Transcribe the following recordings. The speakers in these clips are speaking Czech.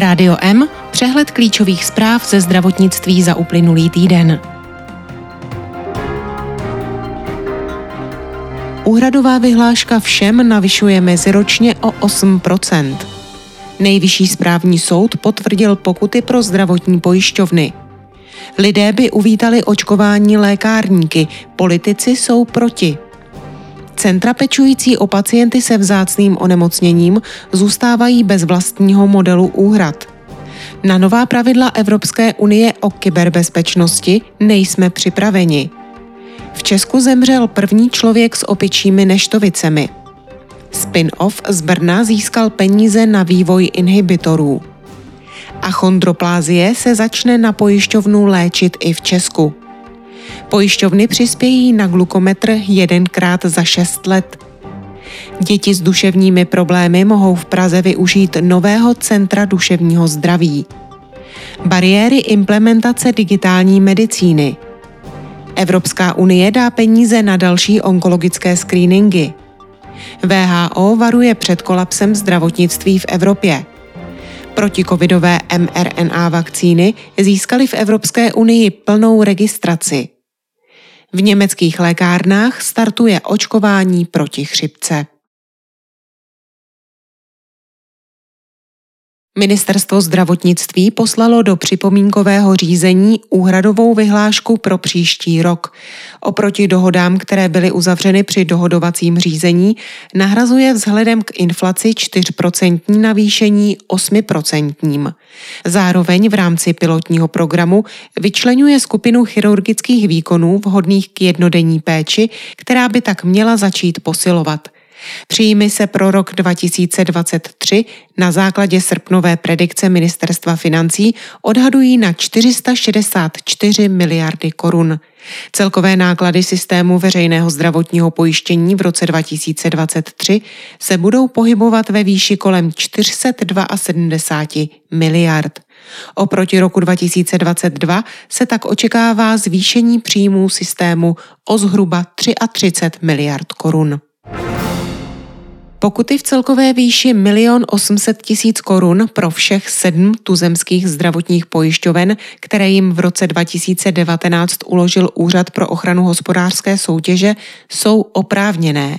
Rádio M, přehled klíčových zpráv ze zdravotnictví za uplynulý týden. Úhradová vyhláška všem navyšuje meziročně o 8% Nejvyšší správní soud potvrdil pokuty pro zdravotní pojišťovny. Lidé by uvítali očkování lékárníky, politici jsou proti. Centra pečující o pacienty se vzácným onemocněním zůstávají bez vlastního modelu úhrad. Na nová pravidla Evropské unie o kyberbezpečnosti nejsme připraveni. V Česku zemřel první člověk s opičími neštovicemi. Spin-off z Brna získal peníze na vývoj inhibitorů. Achondroplázie se začne na pojišťovnu léčit i v Česku. Pojišťovny přispějí na glukometr jedenkrát za 6 let. Děti s duševními problémy mohou v Praze využít nového centra duševního zdraví. Bariéry implementace digitální medicíny. Evropská unie dá peníze na další onkologické screeningy. VHO varuje před kolapsem zdravotnictví v Evropě. Protikovidové mRNA vakcíny získaly v Evropské unii plnou registraci. V německých lékárnách startuje očkování proti chřipce. Ministerstvo zdravotnictví poslalo do připomínkového řízení úhradovou vyhlášku pro příští rok. Oproti dohodám, které byly uzavřeny při dohodovacím řízení, nahrazuje vzhledem k inflaci 4% navýšení 8%. Zároveň v rámci pilotního programu vyčlenuje skupinu chirurgických výkonů vhodných k jednodenní péči, která by tak měla začít posilovat – Příjmy se pro rok 2023 na základě srpnové predikce Ministerstva financí odhadují na 464 miliardy korun. Celkové náklady systému veřejného zdravotního pojištění v roce 2023 se budou pohybovat ve výši kolem 472 miliard. Oproti roku 2022 se tak očekává zvýšení příjmů systému o zhruba 33 miliard korun. Pokuty v celkové výši 1 800 tisíc korun pro všech sedm tuzemských zdravotních pojišťoven, které jim v roce 2019 uložil Úřad pro ochranu hospodářské soutěže, jsou oprávněné.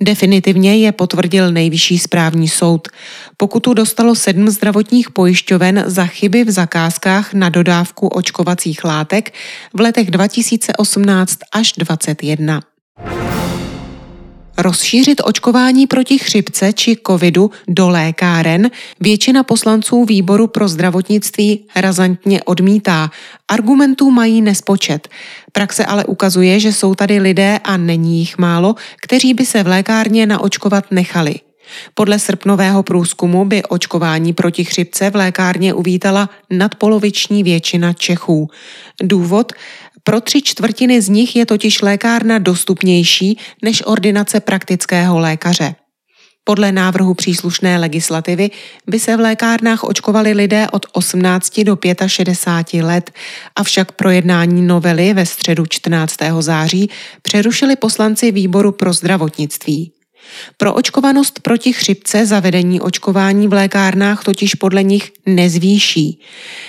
Definitivně je potvrdil nejvyšší správní soud. Pokutu dostalo sedm zdravotních pojišťoven za chyby v zakázkách na dodávku očkovacích látek v letech 2018 až 2021. Rozšířit očkování proti chřipce či covidu do lékáren většina poslanců výboru pro zdravotnictví razantně odmítá. Argumentů mají nespočet. Praxe ale ukazuje, že jsou tady lidé a není jich málo, kteří by se v lékárně naočkovat nechali. Podle srpnového průzkumu by očkování proti chřipce v lékárně uvítala nadpoloviční většina Čechů. Důvod? Pro tři čtvrtiny z nich je totiž lékárna dostupnější než ordinace praktického lékaře. Podle návrhu příslušné legislativy by se v lékárnách očkovali lidé od 18 do 65 let, avšak projednání novely ve středu 14. září přerušili poslanci výboru pro zdravotnictví. Pro očkovanost proti chřipce zavedení očkování v lékárnách totiž podle nich nezvýší.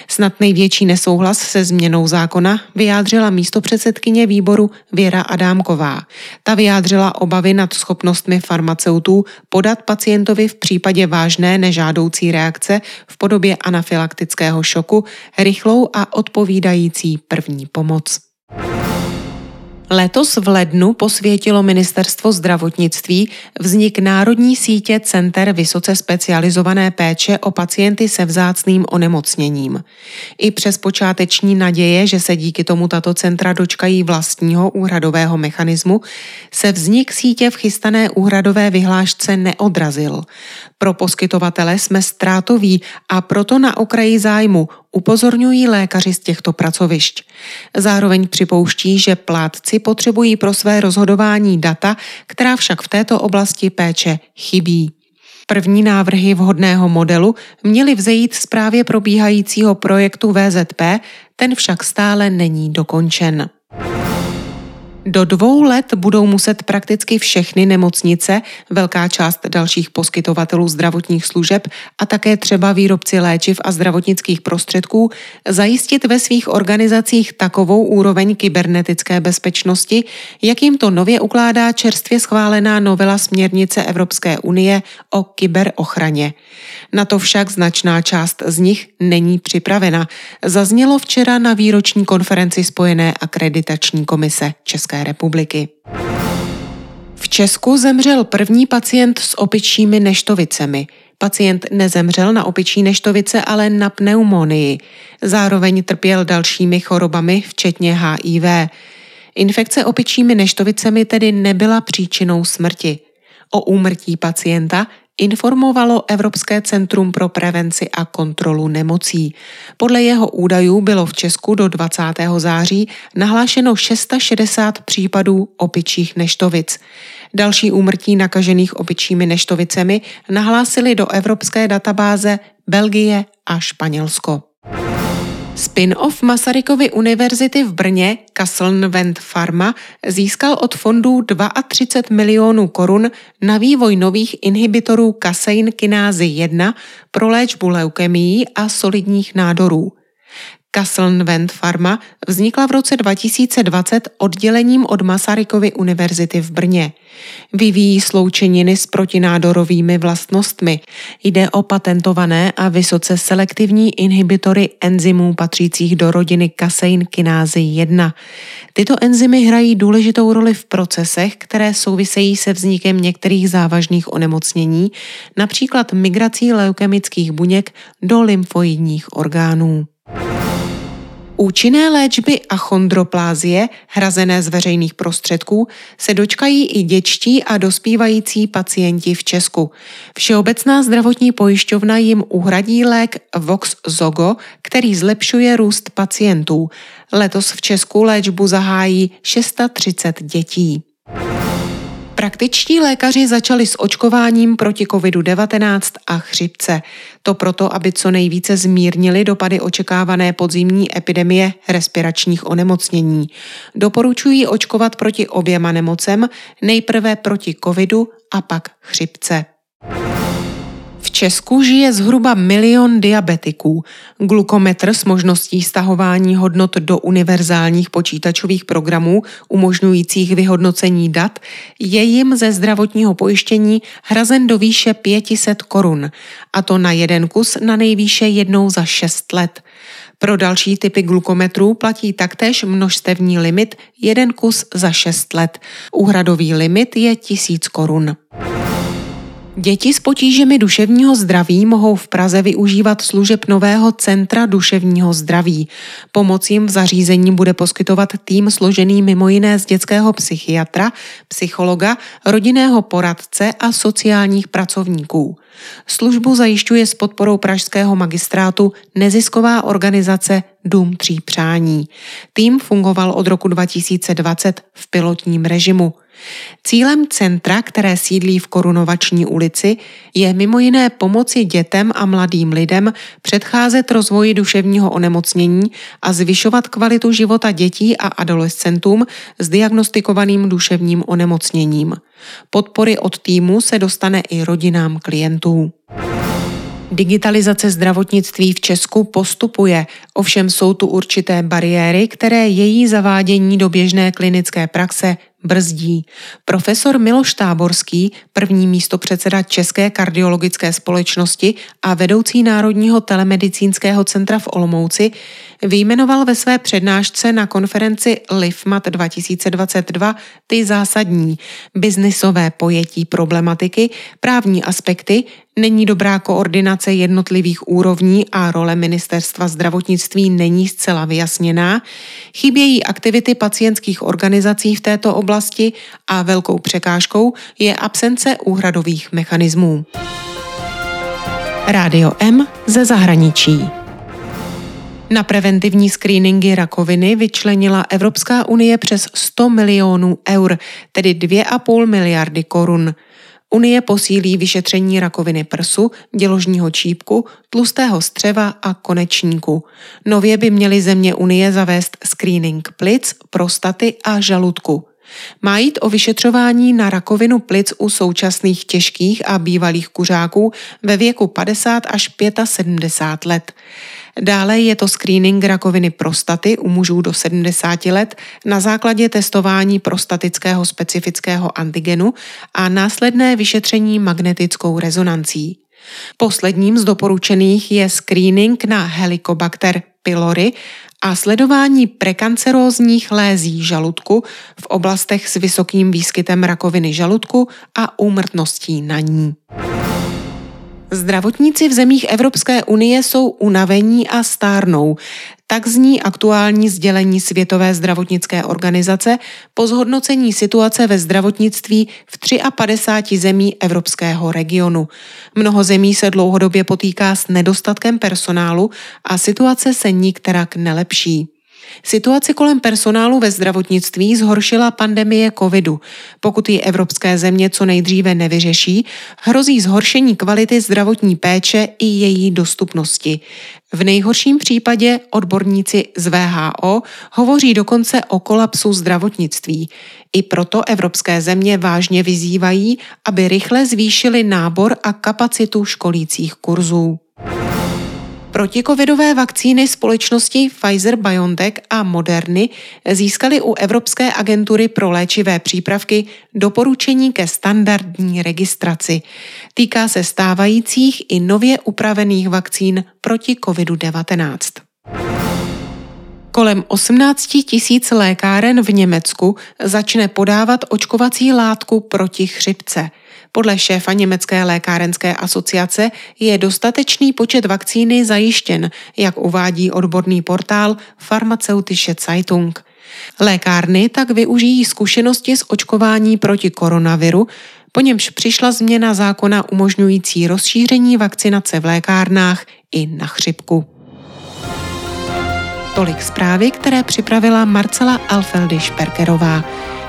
Snad největší nesouhlas se změnou zákona vyjádřila místopředsedkyně výboru Věra Adámková. Ta vyjádřila obavy nad schopnostmi farmaceutů podat pacientovi v případě vážné nežádoucí reakce v podobě anafylaktického šoku rychlou a odpovídající první pomoc. Letos v lednu posvětilo Ministerstvo zdravotnictví vznik Národní sítě center vysoce specializované péče o pacienty se vzácným onemocněním. I přes počáteční naděje, že se díky tomu tato centra dočkají vlastního úhradového mechanismu, se vznik sítě v chystané úhradové vyhlášce neodrazil. Pro poskytovatele jsme ztrátoví a proto na okraji zájmu upozorňují lékaři z těchto pracovišť. Zároveň připouští, že plátci potřebují pro své rozhodování data, která však v této oblasti péče chybí. První návrhy vhodného modelu měly vzejít z právě probíhajícího projektu VZP, ten však stále není dokončen. Do dvou let budou muset prakticky všechny nemocnice, velká část dalších poskytovatelů zdravotních služeb a také třeba výrobci léčiv a zdravotnických prostředků zajistit ve svých organizacích takovou úroveň kybernetické bezpečnosti, jak jim to nově ukládá čerstvě schválená novela směrnice Evropské unie o kyberochraně. Na to však značná část z nich není připravena. Zaznělo včera na výroční konferenci Spojené akreditační komise České České republiky. V Česku zemřel první pacient s opičími neštovicemi. Pacient nezemřel na opičí neštovice, ale na pneumonii. Zároveň trpěl dalšími chorobami, včetně HIV. Infekce opičími neštovicemi tedy nebyla příčinou smrti. O úmrtí pacienta informovalo Evropské centrum pro prevenci a kontrolu nemocí. Podle jeho údajů bylo v Česku do 20. září nahlášeno 660 případů opičích neštovic. Další úmrtí nakažených opičími neštovicemi nahlásili do evropské databáze Belgie a Španělsko. Spin-off Masarykovy univerzity v Brně Kasselnvent Pharma získal od fondů 32 milionů korun na vývoj nových inhibitorů kasein kinázy 1 pro léčbu leukemií a solidních nádorů. Kasselnvent Pharma vznikla v roce 2020 oddělením od Masarykovy univerzity v Brně. Vyvíjí sloučeniny s protinádorovými vlastnostmi. Jde o patentované a vysoce selektivní inhibitory enzymů patřících do rodiny kasein kinázy 1. Tyto enzymy hrají důležitou roli v procesech, které souvisejí se vznikem některých závažných onemocnění, například migrací leukemických buněk do lymfoidních orgánů. Účinné léčby a chondroplázie, hrazené z veřejných prostředků, se dočkají i děčtí a dospívající pacienti v Česku. Všeobecná zdravotní pojišťovna jim uhradí lék Vox Zogo, který zlepšuje růst pacientů. Letos v Česku léčbu zahájí 630 dětí. Praktičtí lékaři začali s očkováním proti COVID-19 a chřipce. To proto, aby co nejvíce zmírnili dopady očekávané podzimní epidemie respiračních onemocnění. Doporučují očkovat proti oběma nemocem, nejprve proti covidu a pak chřipce. Česku žije zhruba milion diabetiků. Glukometr s možností stahování hodnot do univerzálních počítačových programů umožňujících vyhodnocení dat je jim ze zdravotního pojištění hrazen do výše 500 korun, a to na jeden kus na nejvýše jednou za 6 let. Pro další typy glukometrů platí taktéž množstevní limit jeden kus za 6 let. Úhradový limit je 1000 korun. Děti s potížemi duševního zdraví mohou v Praze využívat služeb nového Centra duševního zdraví. Pomoc jim v zařízení bude poskytovat tým složený mimo jiné z dětského psychiatra, psychologa, rodinného poradce a sociálních pracovníků. Službu zajišťuje s podporou pražského magistrátu nezisková organizace Dům tří přání. Tým fungoval od roku 2020 v pilotním režimu. Cílem centra, které sídlí v Korunovační ulici, je mimo jiné pomoci dětem a mladým lidem předcházet rozvoji duševního onemocnění a zvyšovat kvalitu života dětí a adolescentům s diagnostikovaným duševním onemocněním. Podpory od týmu se dostane i rodinám klientů. Digitalizace zdravotnictví v Česku postupuje, ovšem jsou tu určité bariéry, které její zavádění do běžné klinické praxe brzdí. Profesor Miloš Táborský, první místo předseda České kardiologické společnosti a vedoucí Národního telemedicínského centra v Olomouci, vyjmenoval ve své přednášce na konferenci LIFMAT 2022 ty zásadní biznisové pojetí problematiky, právní aspekty, není dobrá koordinace jednotlivých úrovní a role ministerstva zdravotnictví není zcela vyjasněná, chybějí aktivity pacientských organizací v této oblasti a velkou překážkou je absence úhradových mechanismů. Rádio M ze zahraničí. Na preventivní screeningy rakoviny vyčlenila Evropská unie přes 100 milionů eur, tedy 2,5 miliardy korun. Unie posílí vyšetření rakoviny prsu, děložního čípku, tlustého střeva a konečníku. Nově by měly země Unie zavést screening plic, prostaty a žaludku. Má jít o vyšetřování na rakovinu plic u současných těžkých a bývalých kuřáků ve věku 50 až 75 let. Dále je to screening rakoviny prostaty u mužů do 70 let na základě testování prostatického specifického antigenu a následné vyšetření magnetickou rezonancí. Posledním z doporučených je screening na Helicobacter pylori a sledování prekancerózních lézí žaludku v oblastech s vysokým výskytem rakoviny žaludku a úmrtností na ní. Zdravotníci v zemích Evropské unie jsou unavení a stárnou. Tak zní aktuální sdělení Světové zdravotnické organizace po zhodnocení situace ve zdravotnictví v 53 zemí evropského regionu. Mnoho zemí se dlouhodobě potýká s nedostatkem personálu a situace se nikterak nelepší. Situaci kolem personálu ve zdravotnictví zhoršila pandemie covidu. Pokud ji evropské země co nejdříve nevyřeší, hrozí zhoršení kvality zdravotní péče i její dostupnosti. V nejhorším případě odborníci z VHO hovoří dokonce o kolapsu zdravotnictví. I proto evropské země vážně vyzývají, aby rychle zvýšili nábor a kapacitu školících kurzů. Protikovidové vakcíny společnosti Pfizer-BioNTech a Moderny získaly u Evropské agentury pro léčivé přípravky doporučení ke standardní registraci. Týká se stávajících i nově upravených vakcín proti COVID-19. Kolem 18 tisíc lékáren v Německu začne podávat očkovací látku proti chřipce – podle šéfa Německé lékárenské asociace je dostatečný počet vakcíny zajištěn, jak uvádí odborný portál Pharmazeutische Zeitung. Lékárny tak využijí zkušenosti z očkování proti koronaviru, po němž přišla změna zákona umožňující rozšíření vakcinace v lékárnách i na chřipku. Tolik zprávy, které připravila Marcela Alfeldy Šperkerová.